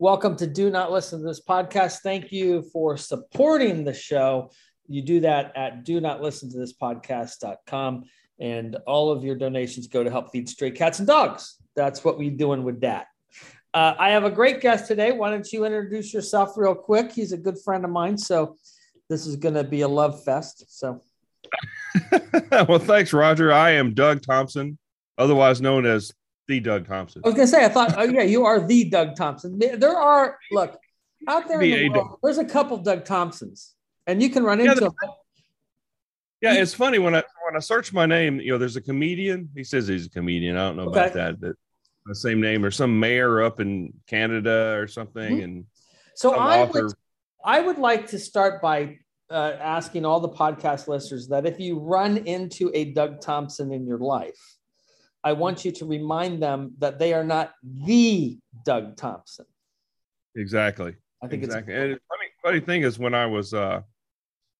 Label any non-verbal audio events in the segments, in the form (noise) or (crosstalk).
Welcome to Do Not Listen to This podcast. Thank you for supporting the show. You do that at do not listen to this podcast.com. And all of your donations go to help feed stray cats and dogs. That's what we're doing with that. Uh, I have a great guest today. Why don't you introduce yourself real quick? He's a good friend of mine. So this is going to be a love fest. So, (laughs) well, thanks, Roger. I am Doug Thompson, otherwise known as the Doug Thompson. I was going to say, I thought, oh, yeah, you are the Doug Thompson. There are, look, out there in the world, there's a couple Doug Thompsons, and you can run yeah, into them. Yeah, it's funny when I when I search my name, you know, there's a comedian. He says he's a comedian. I don't know okay. about that, but the same name or some mayor up in Canada or something. Mm-hmm. And so I would, I would like to start by uh, asking all the podcast listeners that if you run into a Doug Thompson in your life, I want you to remind them that they are not the Doug Thompson. Exactly. I think exactly. it's and funny, funny thing is when I was uh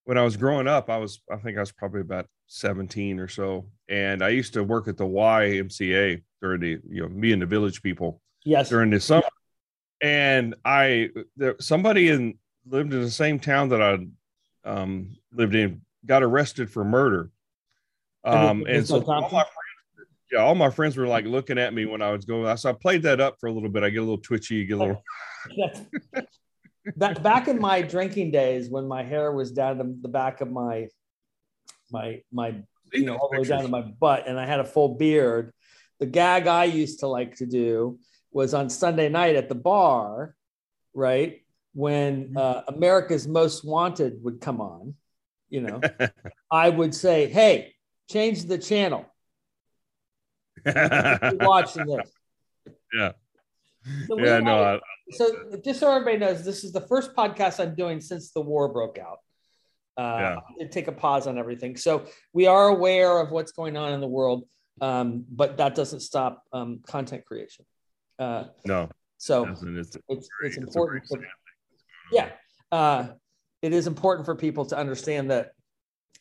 when I was growing up, I was I think I was probably about 17 or so. And I used to work at the YMCA during the, you know, me and the village people. Yes. During the summer. And I there somebody in lived in the same town that I um lived in got arrested for murder. Um and, and so all my yeah, all my friends were like looking at me when I was going. So I played that up for a little bit. I get a little twitchy, get a little. (laughs) back back in my drinking days, when my hair was down to the back of my my my you know all the way down to my butt, and I had a full beard. The gag I used to like to do was on Sunday night at the bar, right when mm-hmm. uh, America's Most Wanted would come on. You know, (laughs) I would say, "Hey, change the channel." (laughs) watching this. Yeah. So yeah, no. I, so just so everybody knows, this is the first podcast I'm doing since the war broke out. Uh, yeah. take a pause on everything. So we are aware of what's going on in the world, um, but that doesn't stop um, content creation. Uh, no. So it's, it's, it's, it's important. For, yeah. Uh, it is important for people to understand that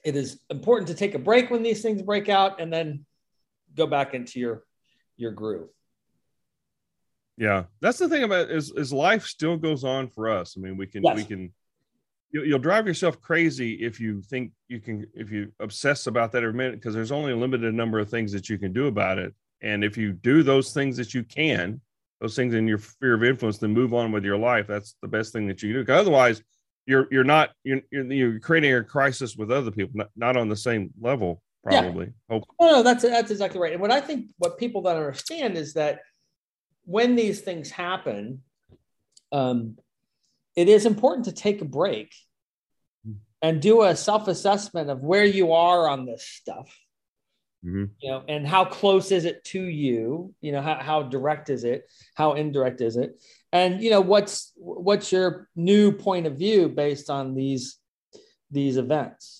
it is important to take a break when these things break out and then go back into your your groove. Yeah, that's the thing about is is life still goes on for us. I mean, we can yes. we can you'll, drive yourself crazy if you think you can if you obsess about that every minute because there's only a limited number of things that you can do about it. And if you do those things that you can, those things in your sphere of influence, then move on with your life. That's the best thing that you do. Because otherwise, you're you're not you're, you're creating a crisis with other people, not, not on the same level probably. Yeah. No, no, that's that's exactly right. And what I think what people don't understand is that when these things happen, um, it is important to take a break and do a self-assessment of where you are on this stuff. Mm-hmm. You know, and how close is it to you? You know, how, how direct is it? How indirect is it? And you know, what's what's your new point of view based on these these events?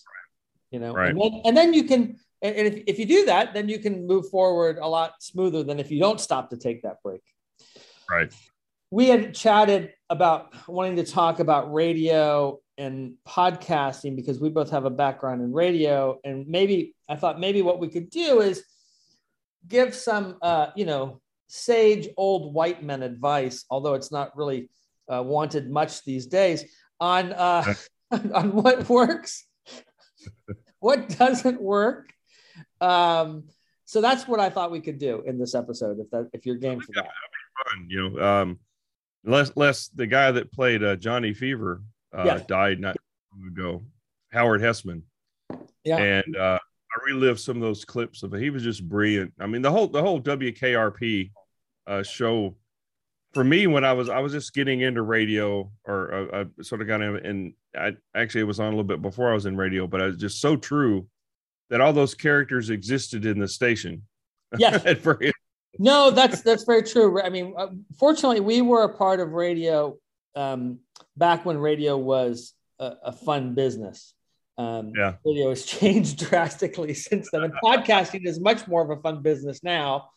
You know? Right. and, then, and then you can and if, if you do that then you can move forward a lot smoother than if you don't stop to take that break. Right. We had chatted about wanting to talk about radio and podcasting because we both have a background in radio. And maybe i thought maybe what we could do is give some uh, you know sage old white men advice although it's not really uh, wanted much these days on uh, (laughs) on what works what doesn't work. Um, so that's what I thought we could do in this episode. If that if you're game for that, fun. You know, um, less less the guy that played uh, Johnny Fever uh, yeah. died not long ago, Howard Hesseman. Yeah, and uh, I relived some of those clips of it. He was just brilliant. I mean, the whole the whole WKRP uh, show for me when I was I was just getting into radio or uh, I sort of got in and I actually it was on a little bit before I was in radio, but I was just so true that all those characters existed in the station. Yes. (laughs) no, that's that's very true. I mean, uh, fortunately, we were a part of radio um, back when radio was a, a fun business. Um, yeah. Radio has (laughs) changed drastically since then, and podcasting is much more of a fun business now.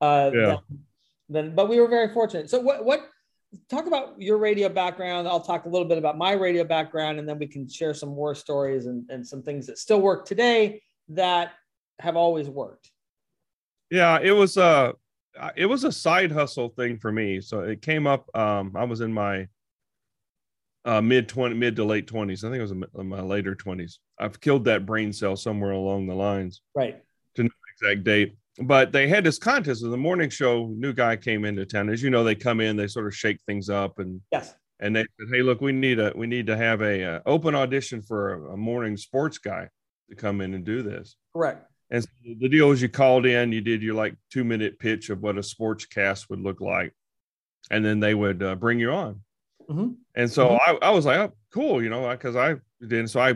Uh, yeah. Than, than, but we were very fortunate. So, what what talk about your radio background. I'll talk a little bit about my radio background, and then we can share some war stories and, and some things that still work today that have always worked. Yeah, it was. a it was a side hustle thing for me. So it came up. Um, I was in my uh, mid 20, mid to late 20s. I think it was in my later 20s. I've killed that brain cell somewhere along the lines. Right. To no exact date. But they had this contest in the morning show. New guy came into town. As you know, they come in, they sort of shake things up and yes. And they said, "Hey, look, we need a we need to have a, a uh, open audition for a, a morning sports guy to come in and do this." Correct. And so the deal was you called in, you did your like two minute pitch of what a sports cast would look like, and then they would uh, bring you on. Mm-hmm. And so mm-hmm. I, I was like, oh, cool, you know, because I did. So I,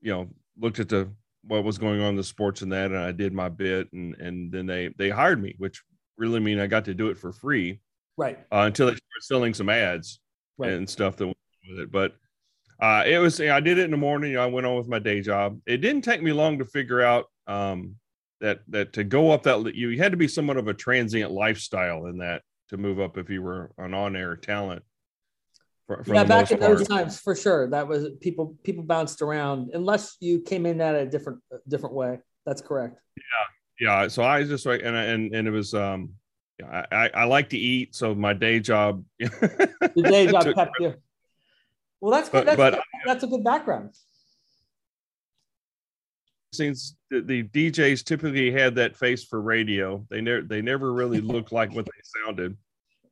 you know, looked at the what was going on in the sports and that, and I did my bit, and and then they they hired me, which really mean I got to do it for free, right? Uh, until they started selling some ads right. and stuff that went with it, but. Uh, it was I did it in the morning. I went on with my day job. It didn't take me long to figure out um, that that to go up that you had to be somewhat of a transient lifestyle in that to move up if you were an on-air talent. For, for yeah, back in part. those times, for sure, that was people people bounced around unless you came in at a different different way. That's correct. Yeah, yeah. So I just like and and and it was um, I I, I like to eat, so my day job. (laughs) the day job kept you. Well, that's good. But, that's, but, that's a good background since the, the, DJs typically had that face for radio, they never they never really looked like what they sounded,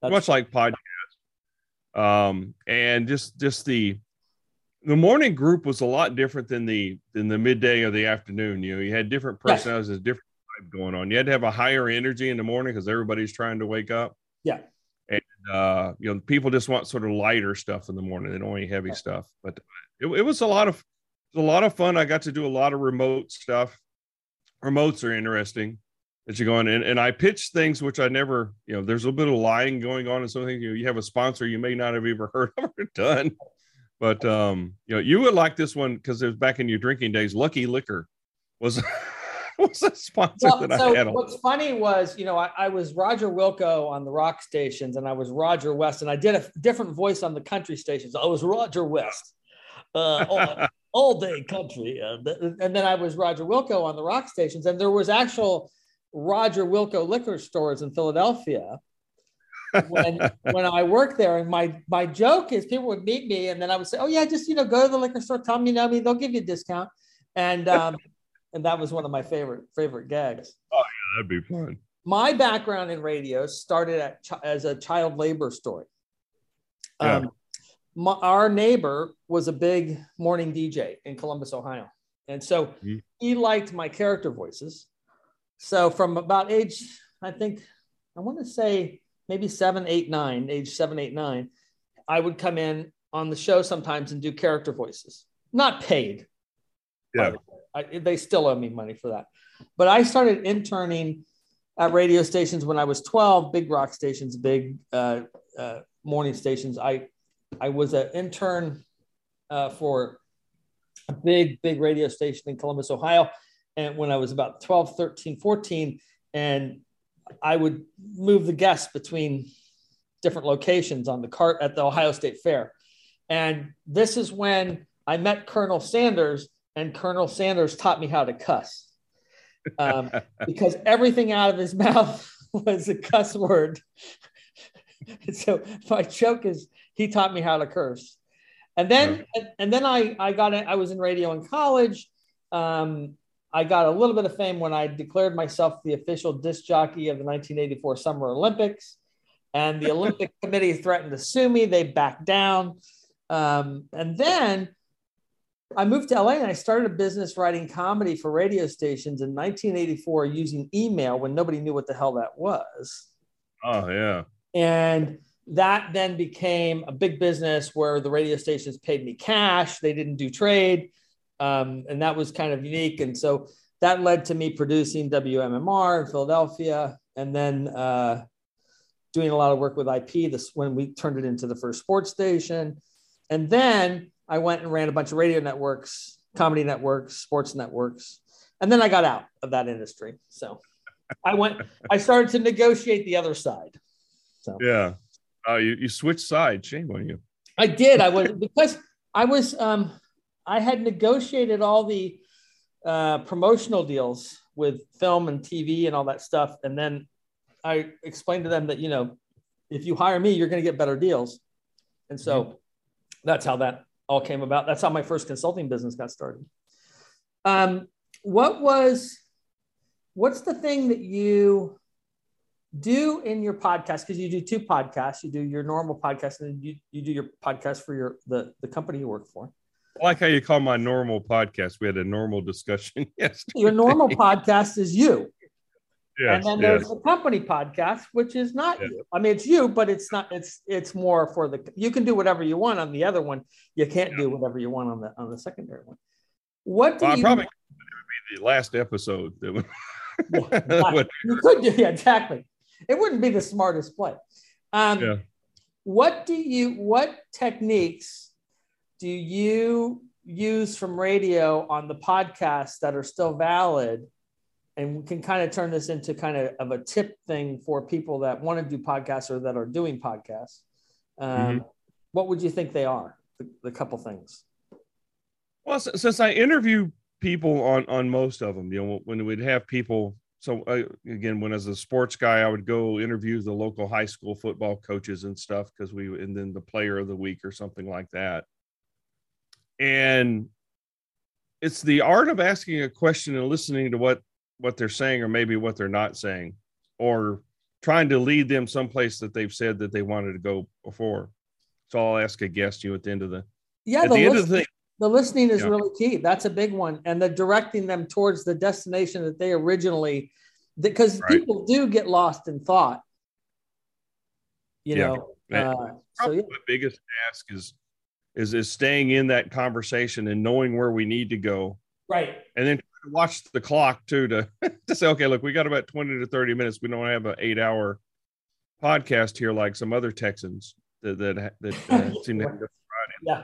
That's much like podcasts. Um, and just just the the morning group was a lot different than the than the midday or the afternoon. You know, you had different personalities, yes. different type going on. You had to have a higher energy in the morning because everybody's trying to wake up. Yeah. And uh, you know, people just want sort of lighter stuff in the morning. They don't want any heavy stuff. But it, it was a lot of was a lot of fun. I got to do a lot of remote stuff. Remotes are interesting that you're going and, and I pitch things which I never, you know, there's a bit of lying going on and something you, know, you have a sponsor you may not have ever (laughs) heard of or done. But um, you know, you would like this one because it was back in your drinking days. Lucky Liquor was (laughs) was a sponsor well, that so I had. On. What's funny was, you know, I, I, was Roger Wilco on the rock stations, and I was Roger West, and I did a different voice on the country stations. I was Roger West. Uh, all (laughs) day country. Uh, and then I was Roger Wilco on the rock stations, and there was actual Roger Wilco liquor stores in Philadelphia. when (laughs) when I worked there, and my my joke is people would meet me, and then I would say, "Oh yeah, just you know, go to the liquor store, tell them you know me, they'll give you a discount," and um, (laughs) and that was one of my favorite favorite gags. Oh yeah, that'd be fun. My background in radio started at, as a child labor story. Um, yeah my, our neighbor was a big morning DJ in Columbus, Ohio. And so mm-hmm. he liked my character voices. So from about age, I think, I want to say maybe seven, eight, nine, age seven, eight, nine, I would come in on the show sometimes and do character voices, not paid. Yeah. I, they still owe me money for that. But I started interning at radio stations when I was 12, big rock stations, big uh, uh, morning stations. I I was an intern uh, for a big, big radio station in Columbus, Ohio. And when I was about 12, 13, 14, and I would move the guests between different locations on the cart at the Ohio State Fair. And this is when I met Colonel Sanders, and Colonel Sanders taught me how to cuss um, (laughs) because everything out of his (laughs) mouth was a cuss word. (laughs) so my joke is he taught me how to curse. And then and, then I I got it. I was in radio in college. Um, I got a little bit of fame when I declared myself the official disc jockey of the 1984 Summer Olympics, and the Olympic (laughs) Committee threatened to sue me. They backed down, um, and then I moved to LA and I started a business writing comedy for radio stations in 1984 using email when nobody knew what the hell that was. Oh yeah. And that then became a big business where the radio stations paid me cash. They didn't do trade. Um, and that was kind of unique. And so that led to me producing WMMR in Philadelphia and then uh, doing a lot of work with IP this when we turned it into the first sports station. And then I went and ran a bunch of radio networks, comedy networks, sports networks. And then I got out of that industry. So I went, I started to negotiate the other side. So yeah. Oh, you, you switched sides. Shame on you. I did. I was because I was um I had negotiated all the uh, promotional deals with film and TV and all that stuff, and then I explained to them that, you know, if you hire me, you're going to get better deals. And so mm-hmm. that's how that all came about. That's how my first consulting business got started. Um, what was, what's the thing that you do in your podcast? Because you do two podcasts. You do your normal podcast, and then you, you do your podcast for your the the company you work for. I like how you call my normal podcast. We had a normal discussion (laughs) yesterday. Your normal podcast is you. Yes, and then there's yes. a company podcast, which is not yes. you. I mean, it's you, but it's not. It's it's more for the. You can do whatever you want on the other one. You can't yeah. do whatever you want on the on the secondary one. What do well, you? Probably would be the last episode. That yeah, (laughs) you could do yeah, exactly. It wouldn't be the smartest play. Um, yeah. What do you? What techniques do you use from radio on the podcast that are still valid? and we can kind of turn this into kind of, of a tip thing for people that want to do podcasts or that are doing podcasts. Um, mm-hmm. What would you think they are? The, the couple things. Well, since I interview people on on most of them, you know, when we'd have people. So uh, again, when as a sports guy, I would go interview the local high school football coaches and stuff because we, and then the player of the week or something like that. And it's the art of asking a question and listening to what what they're saying or maybe what they're not saying or trying to lead them someplace that they've said that they wanted to go before so i'll ask a guest you at the end of the yeah the, the, list, the, the, listening is yeah. really key that's a big one and the directing them towards the destination that they originally because right. people do get lost in thought you yeah. know uh, so, yeah. the biggest task is is is staying in that conversation and knowing where we need to go right and then watch the clock too to (laughs) to say, okay, look, we got about twenty to thirty minutes. We don't have an eight hour podcast here like some other Texans that that, that uh, (laughs) seem to have. Yeah,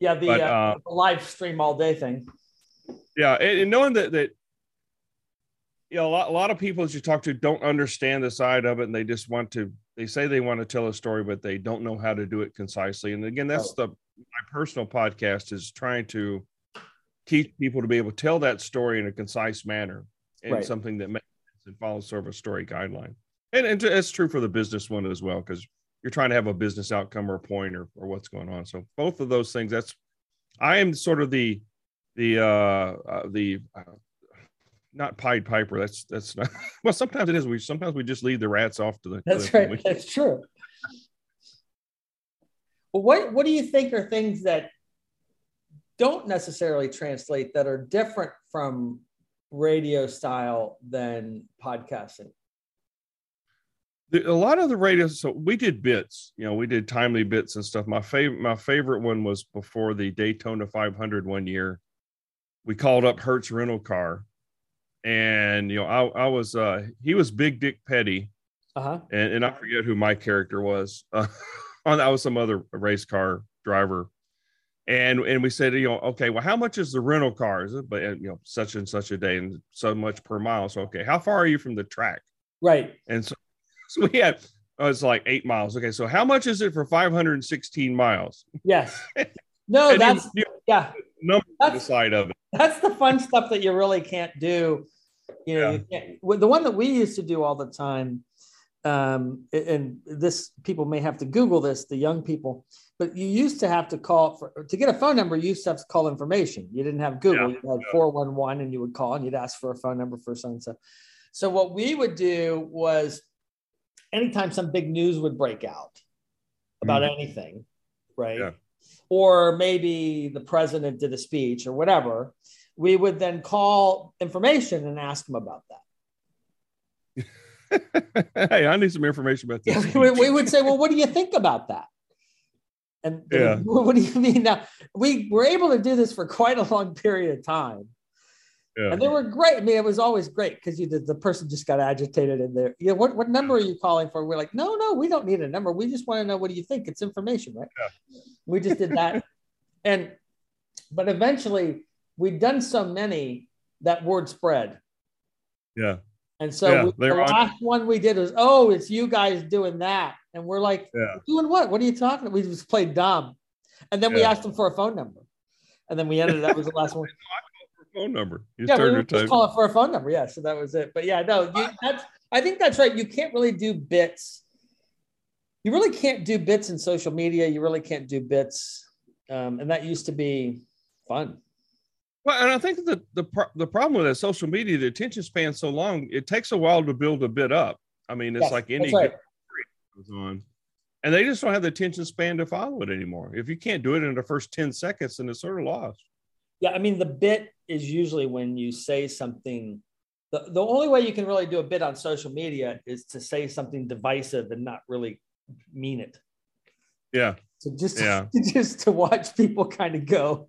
yeah, the, but, uh, uh, the, live stream all day thing. Yeah, and, and knowing that that you know a lot, a lot of people that you talk to don't understand the side of it, and they just want to. They say they want to tell a story, but they don't know how to do it concisely. And again, that's oh. the my personal podcast is trying to teach people to be able to tell that story in a concise manner and right. something that makes sense and follows sort of a story guideline. And, and it's true for the business one as well, because you're trying to have a business outcome or a point or, or what's going on. So both of those things, that's, I am sort of the, the, uh, uh the, uh, not Pied Piper. That's, that's not, (laughs) well, sometimes it is. We, sometimes we just leave the rats off to the, that's to the, right. That's true. Well, what, what do you think are things that don't necessarily translate that are different from radio style than podcasting? a lot of the radio so we did bits you know we did timely bits and stuff my favorite my favorite one was before the daytona 500 one year we called up hertz rental car and you know i, I was uh he was big dick petty uh-huh. and, and i forget who my character was uh, (laughs) that was some other race car driver and and we said, you know, okay, well, how much is the rental car? but you know, such and such a day and so much per mile. So okay, how far are you from the track? Right. And so, (laughs) so we had oh, it's like eight miles. Okay, so how much is it for 516 miles? Yes. (laughs) No, that's you, you, yeah. Number that's, side of it. That's the fun stuff that you really can't do. You know, yeah. you the one that we used to do all the time um, and this people may have to Google this, the young people, but you used to have to call for to get a phone number. You used to have to call information. You didn't have Google. Yeah, you had four one one, and you would call and you'd ask for a phone number for so and so. So what we would do was, anytime some big news would break out about mm-hmm. anything, right? Yeah. Or maybe the president did a speech or whatever, we would then call information and ask them about that. (laughs) hey, I need some information about this. (laughs) we, we, would say, well, what do you think about that? And yeah. (laughs) what do you mean? Now we were able to do this for quite a long period of time. Yeah. And they were great. I mean, it was always great because you did the person just got agitated in there. Yeah, what, what number are you calling for? We're like, no, no, we don't need a number. We just want to know what do you think? It's information, right? Yeah. We just did that. and but eventually we'd done so many that word spread. Yeah. And so yeah, we, the last one we did was, oh, it's you guys doing that. And we're like, yeah. doing what? What are you talking about? We just played dumb. And then yeah. we asked them for a phone number. And then we ended that was the last one. (laughs) phone number. You yeah, we just call it for a phone number. Yeah. So that was it. But yeah, no, you, that's I think that's right. You can't really do bits. You really can't do bits in social media. You really can't do bits, um, and that used to be fun. Well, and I think the the the problem with that social media, the attention span so long, it takes a while to build a bit up. I mean, it's yes, like any right. goes on, and they just don't have the attention span to follow it anymore. If you can't do it in the first ten seconds, then it's sort of lost. Yeah, I mean, the bit is usually when you say something. The, the only way you can really do a bit on social media is to say something divisive and not really mean it. Yeah. So just yeah. (laughs) just to watch people kind of go.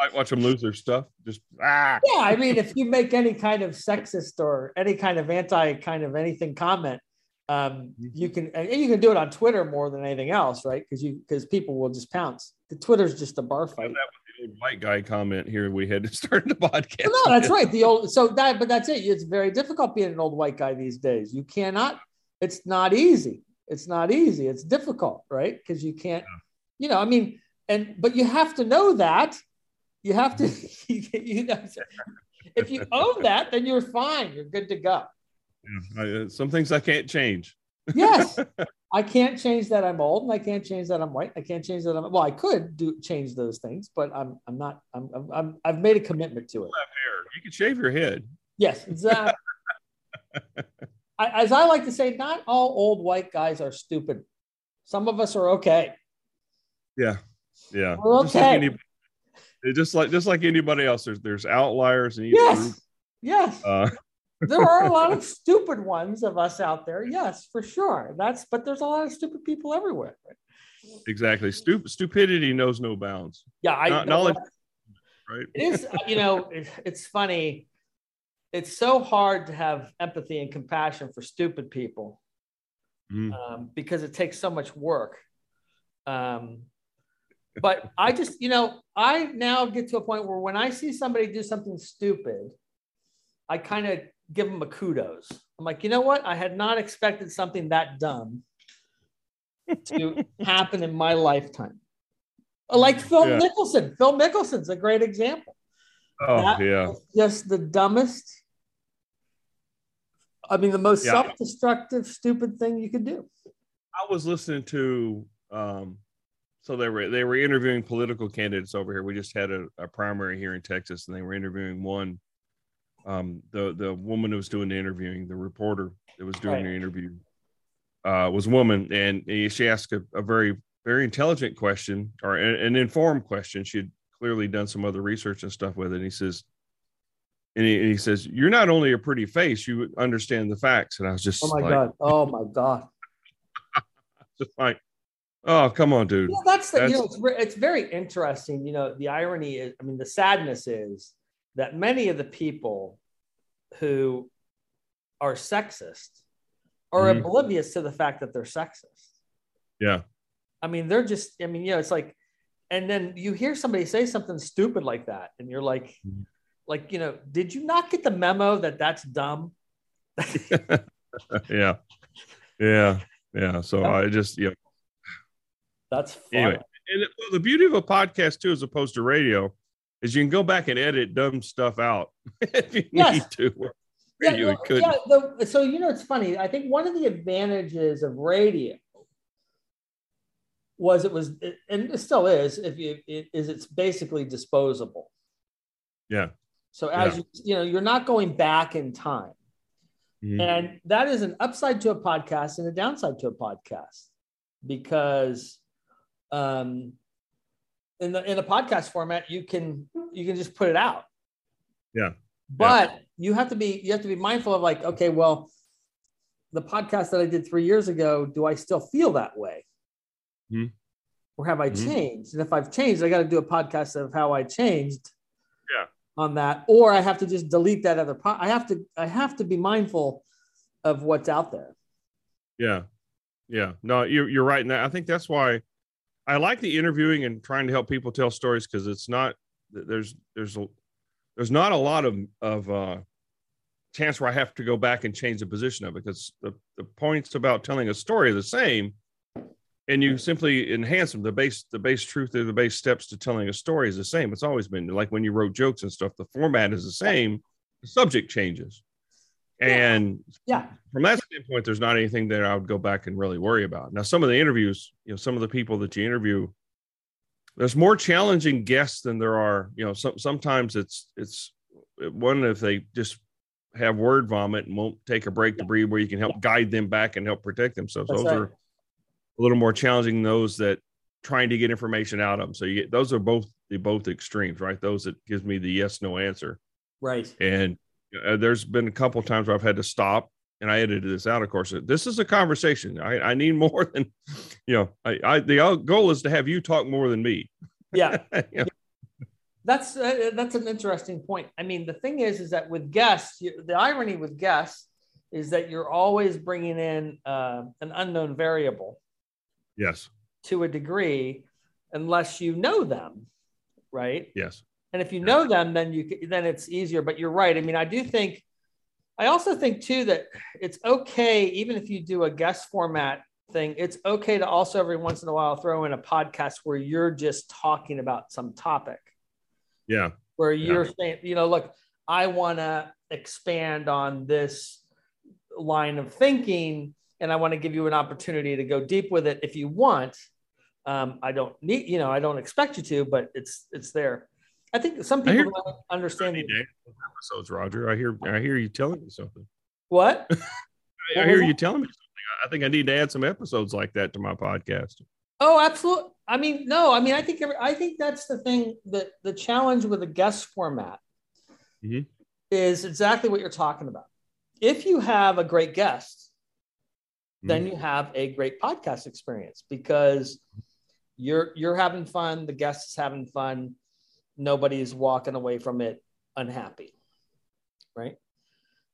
I watch them lose their stuff. Just ah. Yeah, I mean, if you make any kind of sexist or any kind of anti kind of anything comment, um, mm-hmm. you can and you can do it on Twitter more than anything else, right? Because you because people will just pounce. The Twitter's just a bar fight. That was the old white guy comment here. We had to (laughs) start the podcast. no, that's right. The old so that but that's it. It's very difficult being an old white guy these days. You cannot. It's not easy. It's not easy. It's difficult, right? Because you can't. Yeah. You know, I mean, and but you have to know that you have to, (laughs) you know, if you own that, then you're fine. You're good to go. Yeah, I, uh, some things I can't change. yes, (laughs) I can't change that I'm old, and I can't change that I'm white. I can't change that I'm well. I could do change those things, but I'm I'm not. I'm, I'm, I'm I've made a commitment to it. You can shave your head. Yes, exactly. (laughs) I, as I like to say, not all old white guys are stupid. Some of us are okay. Yeah, yeah. We're okay just like just like anybody else, there's there's outliers and yes, group. yes. Uh, (laughs) there are a lot of stupid ones of us out there. Yes, for sure. That's but there's a lot of stupid people everywhere. Right? Exactly. Stup- stupidity knows no bounds. Yeah, I Not, knowledge. Right. It is. You know, it, it's funny. It's so hard to have empathy and compassion for stupid people mm. um, because it takes so much work. Um, but I just, you know, I now get to a point where when I see somebody do something stupid, I kind of give them a kudos. I'm like, you know what? I had not expected something that dumb to (laughs) happen in my lifetime. Like Phil yeah. Mickelson. Phil Mickelson's a great example. Oh, that yeah. Just the dumbest. I mean, the most yeah. self-destructive, stupid thing you could do. I was listening to um, so they were they were interviewing political candidates over here. We just had a, a primary here in Texas, and they were interviewing one. Um, the the woman who was doing the interviewing, the reporter that was doing right. the interview, uh, was a woman, and she asked a, a very very intelligent question or an, an informed question. She had clearly done some other research and stuff with it. And he says, and he, and he, says, "You're not only a pretty face, you understand the facts." And I was just, oh my like, god, oh my god, (laughs) just like, Oh, come on, dude. Yeah, that's the, that's... you know, it's, it's very interesting. You know, the irony is, I mean, the sadness is that many of the people who are sexist are mm-hmm. oblivious to the fact that they're sexist. Yeah. I mean, they're just, I mean, you know, it's like, and then you hear somebody say something stupid like that, and you're like, mm-hmm. like, you know, did you not get the memo that that's dumb? (laughs) yeah. Yeah. Yeah. So. (laughs) I just, yeah, that's fun. anyway. And the beauty of a podcast too, as opposed to radio, is you can go back and edit dumb stuff out (laughs) if you yes. need to. Yeah, you could. yeah the, so you know it's funny. I think one of the advantages of radio was it was and it still is if you it, is it's basically disposable. Yeah. So as yeah. you you know you're not going back in time. Mm-hmm. And that is an upside to a podcast and a downside to a podcast because um, in the in a podcast format, you can you can just put it out. Yeah. But yeah. you have to be you have to be mindful of like, okay, well, the podcast that I did three years ago, do I still feel that way? Mm-hmm. Or have I mm-hmm. changed? And if I've changed, I got to do a podcast of how I changed. Yeah. On that, or I have to just delete that other. Po- I have to. I have to be mindful of what's out there. Yeah, yeah. No, you're you're right. And I think that's why I like the interviewing and trying to help people tell stories because it's not there's there's a, there's not a lot of of uh, chance where I have to go back and change the position of it because the, the points about telling a story are the same and you simply enhance them. The base the base truth or the base steps to telling a story is the same. It's always been like when you wrote jokes and stuff the format is the same the subject changes And yeah, from that standpoint, there's not anything that I would go back and really worry about. Now, some of the interviews, you know, some of the people that you interview, there's more challenging guests than there are. You know, some, sometimes it's it's one if they just have word vomit and won't take a break to breathe, where you can help guide them back and help protect themselves. That's those right. are a little more challenging than those that trying to get information out of them. So you get those are both the both extremes, right? Those that gives me the yes no answer, right? And uh, there's been a couple times where I've had to stop and I edited this out, of course. This is a conversation. I, I need more than, you know, I, I, the goal is to have you talk more than me. Yeah. (laughs) you know? That's, uh, that's an interesting point. I mean, the thing is, is that with guests, you, the irony with guests is that you're always bringing in uh, an unknown variable. Yes. To a degree, unless you know them, right? Yes. And if you know them, then you then it's easier. But you're right. I mean, I do think I also think too that it's okay, even if you do a guest format thing, it's okay to also every once in a while throw in a podcast where you're just talking about some topic. Yeah. Where you're yeah. saying, you know, look, I want to expand on this line of thinking and I want to give you an opportunity to go deep with it if you want. Um, I don't need, you know, I don't expect you to, but it's it's there. I think some people hear, don't understand episodes, Roger. I hear I hear you telling me something. What? I, (laughs) I hear you telling me something. I think I need to add some episodes like that to my podcast. Oh, absolutely. I mean, no, I mean, I think I think that's the thing that the challenge with a guest format mm-hmm. is exactly what you're talking about. If you have a great guest, mm-hmm. then you have a great podcast experience because you're you're having fun, the guest is having fun, nobody's walking away from it unhappy. Right.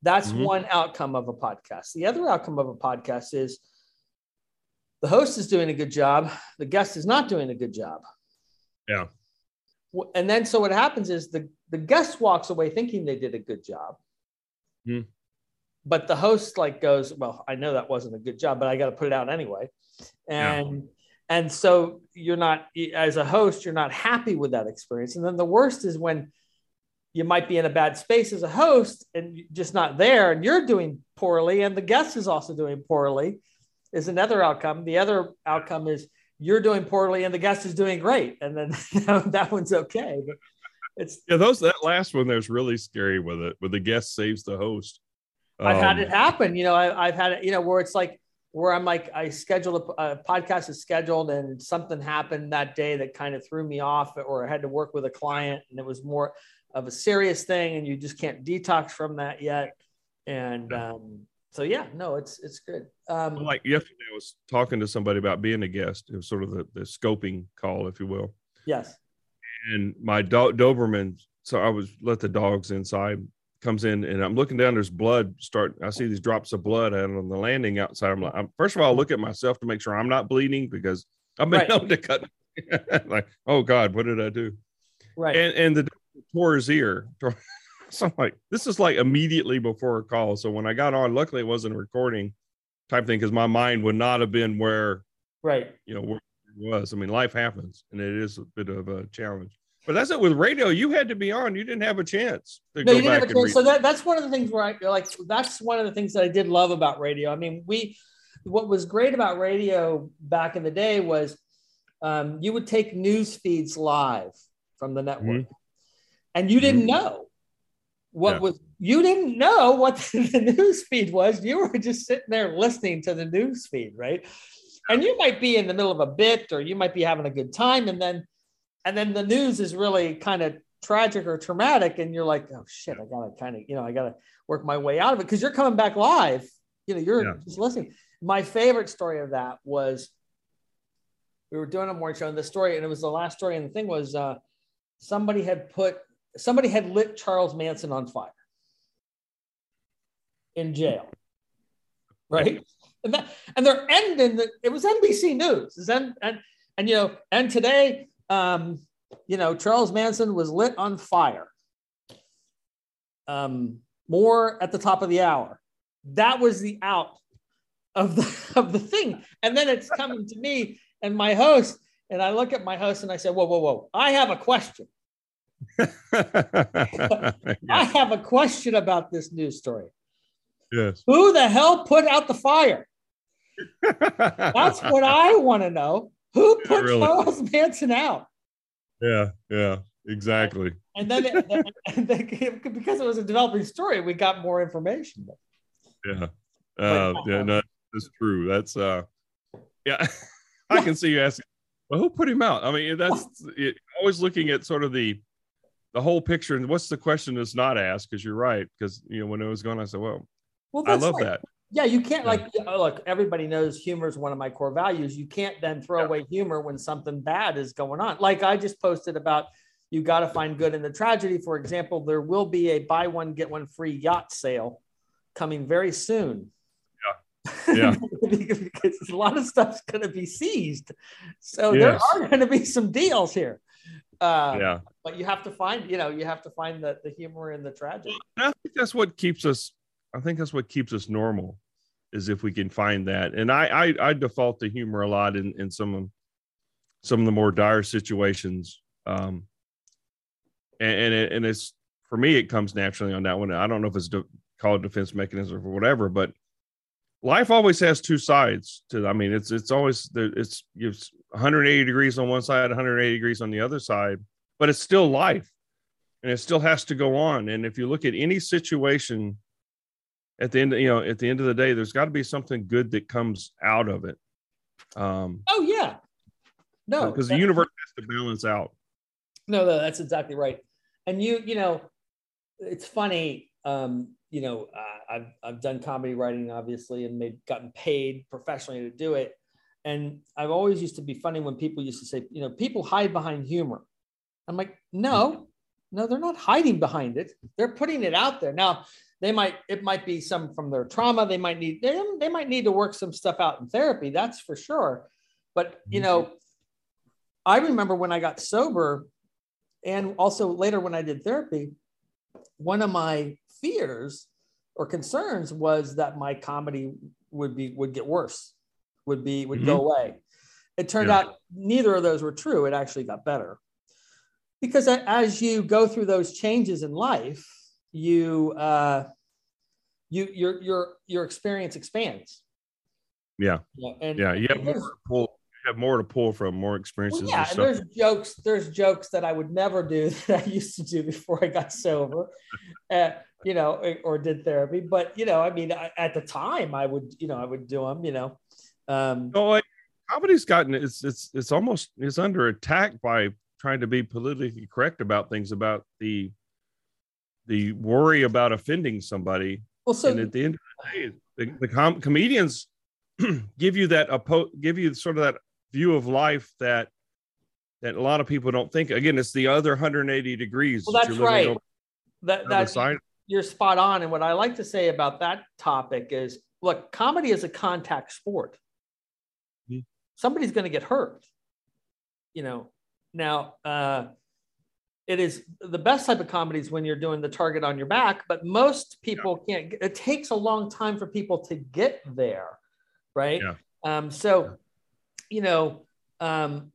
That's mm-hmm. one outcome of a podcast. The other outcome of a podcast is the host is doing a good job, the guest is not doing a good job. Yeah. And then so what happens is the, the guest walks away thinking they did a good job. Mm. But the host like goes, Well, I know that wasn't a good job, but I got to put it out anyway. And and so you're not as a host you're not happy with that experience. And then the worst is when you might be in a bad space as a host and just not there and you're doing poorly and the guest is also doing poorly is another outcome. The other outcome is you're doing poorly and the guest is doing great. And then (laughs) that one's okay but it's yeah those that last one there's really scary with it where the guest saves the host. I've um, had it happen you know I, i've had it you know where it's like where I'm like, I scheduled a, a, podcast is scheduled and something happened that day that kind of threw me off, or I had to work with a client and it was more of a serious thing and you just can't detox from that yet. And um, so, yeah, no, it's, it's good. Um, like yesterday, I was talking to somebody about being a guest. It was sort of the, the scoping call, if you will. Yes. And my do- Doberman, so I was let the dogs inside comes in and I'm looking down, there's blood start. I see these drops of blood out on the landing outside. I'm like, I'm, first of all, I look at myself to make sure I'm not bleeding because I've been right. known to cut. (laughs) like, oh God, what did I do? Right. And, and the tore his ear. (laughs) so I'm like, this is like immediately before a call. So when I got on, luckily it wasn't a recording type thing because my mind would not have been where, right, you know, where it was. I mean, life happens and it is a bit of a challenge. But that's it with radio. You had to be on. You didn't have a chance. no, you didn't have a chance. So that, that's one of the things where I like. That's one of the things that I did love about radio. I mean, we. What was great about radio back in the day was um, you would take news feeds live from the network, mm-hmm. and you didn't mm-hmm. know what yeah. was. You didn't know what (laughs) the news feed was. You were just sitting there listening to the news feed, right? And you might be in the middle of a bit, or you might be having a good time, and then and then the news is really kind of tragic or traumatic and you're like oh shit i gotta kind of you know i gotta work my way out of it. Because you're coming back live. You know you're yeah. just listening. My favorite story of that was we were doing a morning show and the story and it was the last story and the thing was uh, somebody had put somebody had lit charles manson on fire in jail. Right? And that and they're ending the, it was nbc news. And and and you know and today um, you know, Charles Manson was lit on fire. Um, more at the top of the hour. That was the out of the (laughs) of the thing. And then it's coming to me and my host, and I look at my host and I say, Whoa, whoa, whoa, I have a question. (laughs) I have a question about this news story. Yes. Who the hell put out the fire? That's what I want to know. Who put really? Charles Manson out? Yeah, yeah, exactly. And then, it, and then, because it was a developing story, we got more information. Yeah, uh, yeah, no, that's true. That's uh, yeah, (laughs) I can see you asking, well, who put him out? I mean, that's it, always looking at sort of the the whole picture and what's the question that's not asked because you're right because you know when it was going i said well, well i love that yeah you can't like look everybody knows humor is one of my core values you can't then throw yeah. away humor when something bad is going on like i just posted about you got to find good in the tragedy for example there will be a buy one get one free yacht sale coming very soon yeah, yeah. (laughs) because a lot of stuff's going to be seized so yes. there are going to be some deals here uh, yeah. But you have to find, you know, you have to find the, the humor in the tragedy. I think that's what keeps us. I think that's what keeps us normal, is if we can find that. And I I, I default to humor a lot in in some of some of the more dire situations. Um, and and, it, and it's for me, it comes naturally on that one. I don't know if it's de- called defense mechanism or whatever, but life always has two sides to i mean it's it's always it's it's 180 degrees on one side 180 degrees on the other side but it's still life and it still has to go on and if you look at any situation at the end you know at the end of the day there's got to be something good that comes out of it um oh yeah no because the universe has to balance out no no that's exactly right and you you know it's funny um you know, uh, I've I've done comedy writing obviously and made gotten paid professionally to do it. And I've always used to be funny when people used to say, you know, people hide behind humor. I'm like, no, no, they're not hiding behind it. They're putting it out there. Now, they might it might be some from their trauma. They might need they, they might need to work some stuff out in therapy. That's for sure. But you know, I remember when I got sober, and also later when I did therapy, one of my fears or concerns was that my comedy would be would get worse, would be would mm-hmm. go away. It turned yeah. out neither of those were true. It actually got better. Because as you go through those changes in life, you uh, you your your your experience expands. Yeah. yeah and, yeah. You have more to pull have more to pull from, more experiences. Well, yeah, and there's jokes. There's jokes that I would never do (laughs) that I used to do before I got sober. Uh, you know, or did therapy. But you know, I mean, at the time, I would, you know, I would do them. You know, um, no, like, comedy's gotten it's it's it's almost it's under attack by trying to be politically correct about things about the the worry about offending somebody. Well, so and at the end of the day, the, the com- comedians (clears throat) give you that oppo- give you sort of that view of life that that a lot of people don't think. Again, it's the other 180 degrees. Well, that's right. that that's you're spot on. And what I like to say about that topic is look, comedy is a contact sport. Mm-hmm. Somebody's going to get hurt. You know, now, uh, it is the best type of comedy is when you're doing the target on your back, but most people yeah. can't. It takes a long time for people to get there, right? Yeah. Um, so, you know, um,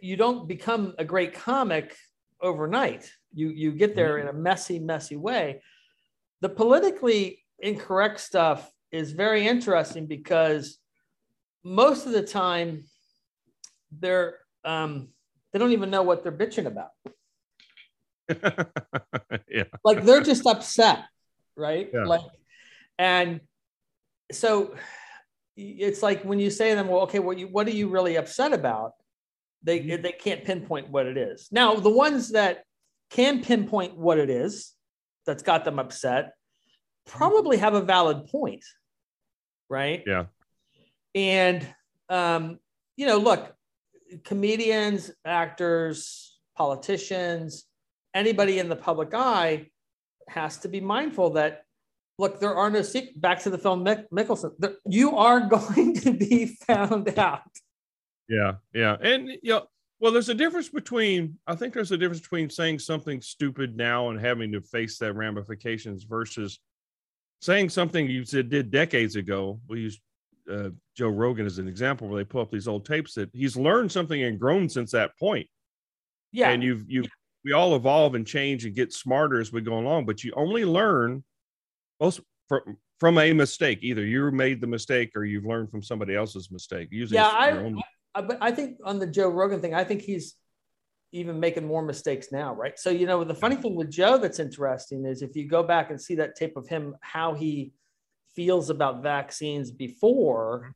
you don't become a great comic overnight. You you get there mm-hmm. in a messy, messy way the politically incorrect stuff is very interesting because most of the time they're um, they don't even know what they're bitching about. (laughs) yeah. Like they're just upset, right? Yeah. Like, and so it's like when you say to them, well, okay, what you what are you really upset about? They mm-hmm. they can't pinpoint what it is. Now, the ones that can pinpoint what it is, that's got them upset probably have a valid point, right? Yeah. And um, you know, look, comedians, actors, politicians, anybody in the public eye has to be mindful that look, there are no secrets. Back to the Phil Mick- Mickelson, there, you are (laughs) going to be found out. Yeah, yeah, and you know, well, there's a difference between, I think there's a difference between saying something stupid now and having to face that ramifications versus saying something you said did decades ago. We use uh, Joe Rogan as an example where they pull up these old tapes that he's learned something and grown since that point. Yeah. And you've, you, we all evolve and change and get smarter as we go along, but you only learn most for, from a mistake. Either you made the mistake or you've learned from somebody else's mistake. Usually, yeah, I, own... I, but I think on the Joe Rogan thing, I think he's even making more mistakes now, right? So you know, the funny thing with Joe that's interesting is if you go back and see that tape of him, how he feels about vaccines before mm-hmm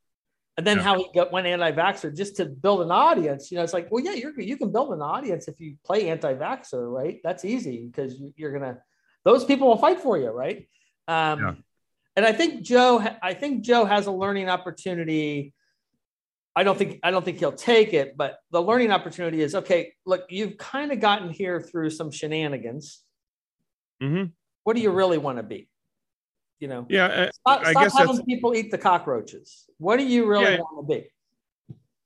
and then yeah. how he got went anti-vaxxer just to build an audience. You know, it's like, well, yeah, you're you can build an audience if you play anti-vaxxer, right? That's easy because you're gonna those people will fight for you, right? Um, yeah. And I think Joe, I think Joe has a learning opportunity. I don't think I don't think he'll take it, but the learning opportunity is okay. Look, you've kind of gotten here through some shenanigans. Mm-hmm. What do you really want to be? You know, yeah. Stop, I stop having people eat the cockroaches. What do you really yeah, want to be?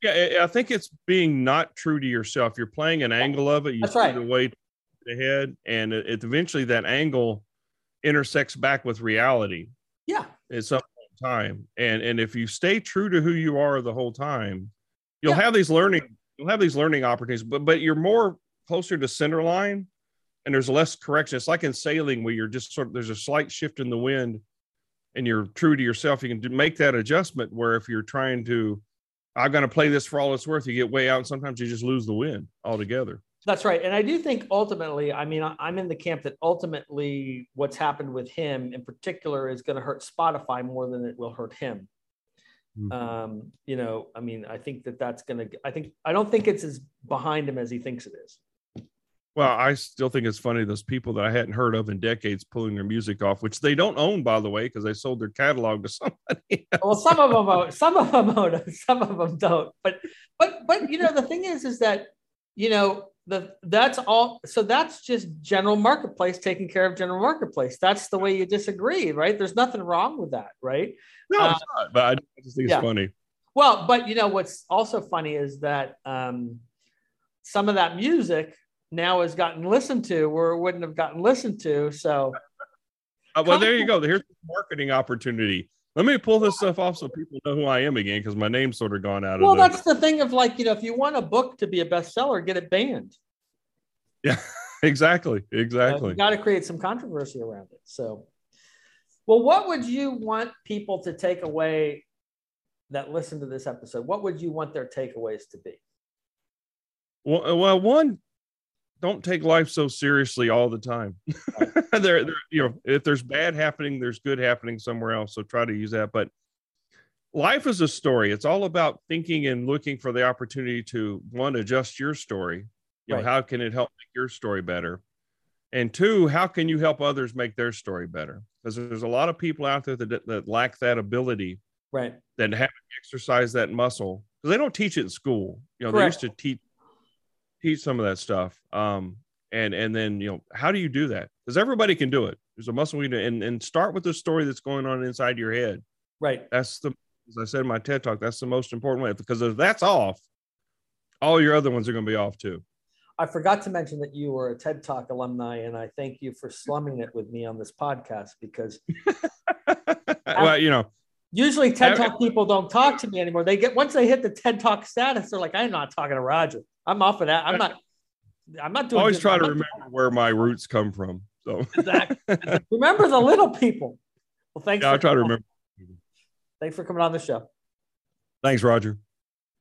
Yeah, I think it's being not true to yourself. You're playing an angle of it. You That's right. the way ahead, and it, it, eventually that angle intersects back with reality. Yeah, at some time, and and if you stay true to who you are the whole time, you'll yeah. have these learning. You'll have these learning opportunities, but but you're more closer to center line and there's less correction. It's like in sailing where you're just sort of there's a slight shift in the wind and you're true to yourself. You can make that adjustment where if you're trying to, I'm going to play this for all it's worth, you get way out and sometimes you just lose the wind altogether. That's right. And I do think ultimately, I mean, I'm in the camp that ultimately what's happened with him in particular is going to hurt Spotify more than it will hurt him. Mm-hmm. Um, you know, I mean, I think that that's going to, I think, I don't think it's as behind him as he thinks it is. Well, I still think it's funny those people that I hadn't heard of in decades pulling their music off, which they don't own, by the way, because they sold their catalog to (laughs) somebody. Else. Well, some of them own, some of them own, some of them don't. But, but, but you know, the thing is, is that you know the that's all. So that's just general marketplace taking care of general marketplace. That's the way you disagree, right? There's nothing wrong with that, right? No, uh, it's not. But I just think yeah. it's funny. Well, but you know what's also funny is that um, some of that music now has gotten listened to where it wouldn't have gotten listened to. So, uh, well, there you go. Here's the marketing opportunity. Let me pull this stuff off so people know who I am again because my name's sort of gone out well, of. Well, that's the thing of like you know, if you want a book to be a bestseller, get it banned. Yeah, (laughs) exactly, exactly. Uh, you got to create some controversy around it. So, well, what would you want people to take away that listen to this episode? What would you want their takeaways to be? Well, well, one, don't take life so seriously all the time. (laughs) there, there, you know, if there's bad happening, there's good happening somewhere else. So try to use that. But life is a story. It's all about thinking and looking for the opportunity to one, adjust your story. You right. know, how can it help make your story better? And two, how can you help others make their story better? Because there's a lot of people out there that, that lack that ability, right? That haven't exercised that muscle because they don't teach it in school. You know, Correct. they used to teach teach some of that stuff. Um, and and then you know how do you do that? Because everybody can do it. There's a muscle we do, and and start with the story that's going on inside your head. Right. That's the as I said in my TED talk. That's the most important way because if that's off, all your other ones are going to be off too. I forgot to mention that you were a TED Talk alumni, and I thank you for slumming it with me on this podcast because. (laughs) well, you know, usually TED Talk people don't talk to me anymore. They get once they hit the TED Talk status, they're like, "I'm not talking to Roger." I'm off of that. I'm not. I'm not doing. Always try to remember where my roots come from. So exactly. (laughs) remember the little people. Well, thanks. Yeah, I'll try to remember. Thanks for coming on the show. Thanks, Roger.